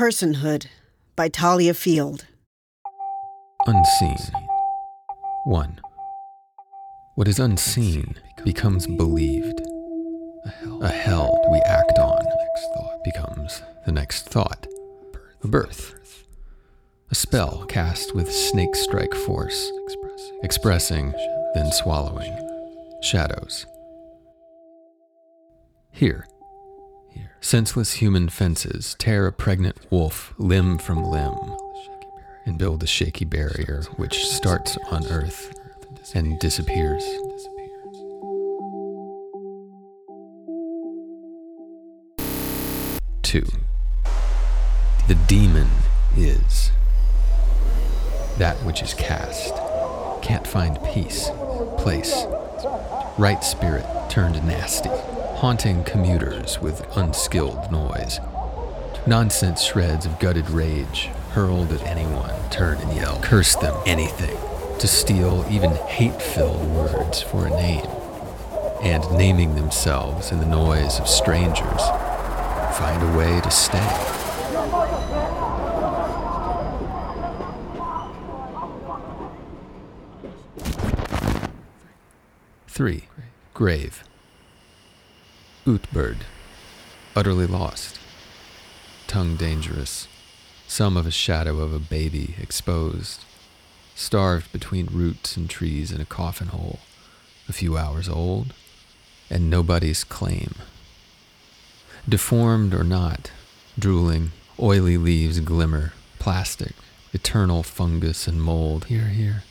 Personhood by Thalia Field. Unseen. 1. What is unseen becomes believed. A hell we act on becomes the next thought. A birth. A spell cast with snake strike force, expressing, then swallowing. Shadows. Here. Senseless human fences tear a pregnant wolf limb from limb and build a shaky barrier which starts on earth and disappears. Two. The demon is that which is cast, can't find peace, place, right spirit turned nasty, haunting commuters with unskilled noise. Nonsense shreds of gutted rage hurled at anyone, turn and yell, curse them, anything, to steal even hate filled words for a name, and naming themselves in the noise of strangers, find a way to stay. Three. Grave. Ootbird. Utterly lost. Tongue dangerous. Some of a shadow of a baby exposed. Starved between roots and trees in a coffin hole. A few hours old. And nobody's claim. Deformed or not. Drooling. Oily leaves glimmer. Plastic. Eternal fungus and mold. Here, here.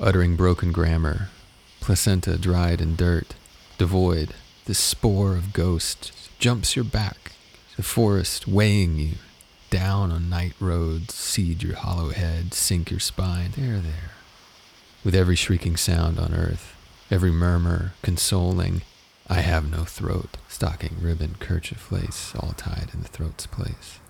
Uttering broken grammar placenta dried in dirt, devoid, the spore of ghost jumps your back, the forest weighing you, down on night roads, seed your hollow head, sink your spine, there, there. With every shrieking sound on earth, every murmur consoling, I have no throat, stocking ribbon, kerchief lace, all tied in the throat's place.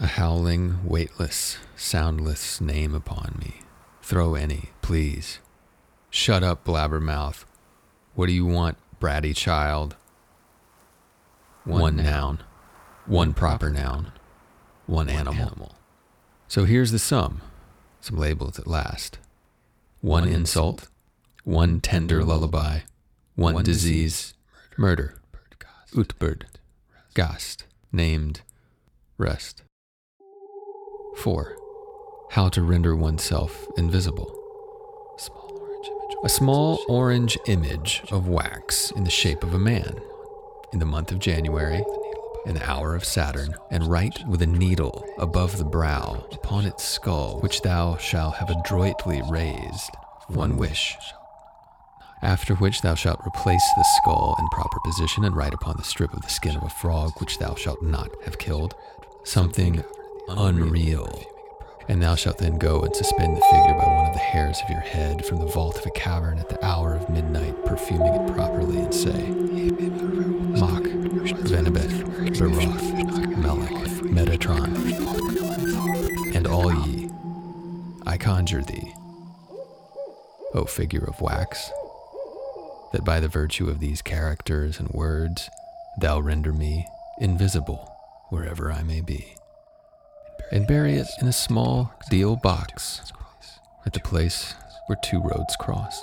A howling, weightless, soundless name upon me. Throw any, please. Shut up, blabbermouth. What do you want, bratty child? One, one noun, one proper noun, one, animal. animal. So here's the sum, some labels at last. One, one insult, one tender lullaby, one, one disease, murder, Utbird, Gast, named. Rest. 4. How to render oneself invisible. A small orange image of wax in the shape of a man. In the month of January, in the hour of Saturn, and write with a needle above the brow upon its skull, which thou shalt have adroitly raised, one wish. After which thou shalt replace the skull in proper position and write upon the strip of the skin of a frog which thou shalt not have killed something unreal and thou shalt then go and suspend the figure by one of the hairs of your head from the vault of a cavern at the hour of midnight, perfuming it properly, and say, Mach, Venabeth, Beroth, Melech, Metatron, and all ye, I conjure thee, O figure of wax, that by the virtue of these characters and words thou render me invisible wherever I may be and bury it in a small deal box at the place where two roads cross.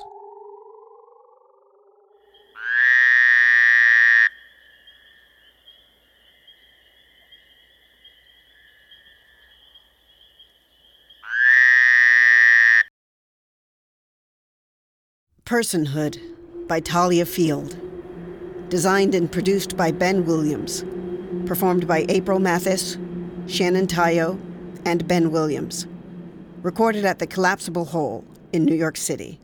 Personhood by Thalia Field. Designed and produced by Ben Williams. Performed by April Mathis, Shannon Tayo, and Ben Williams. Recorded at the Collapsable Hole in New York City.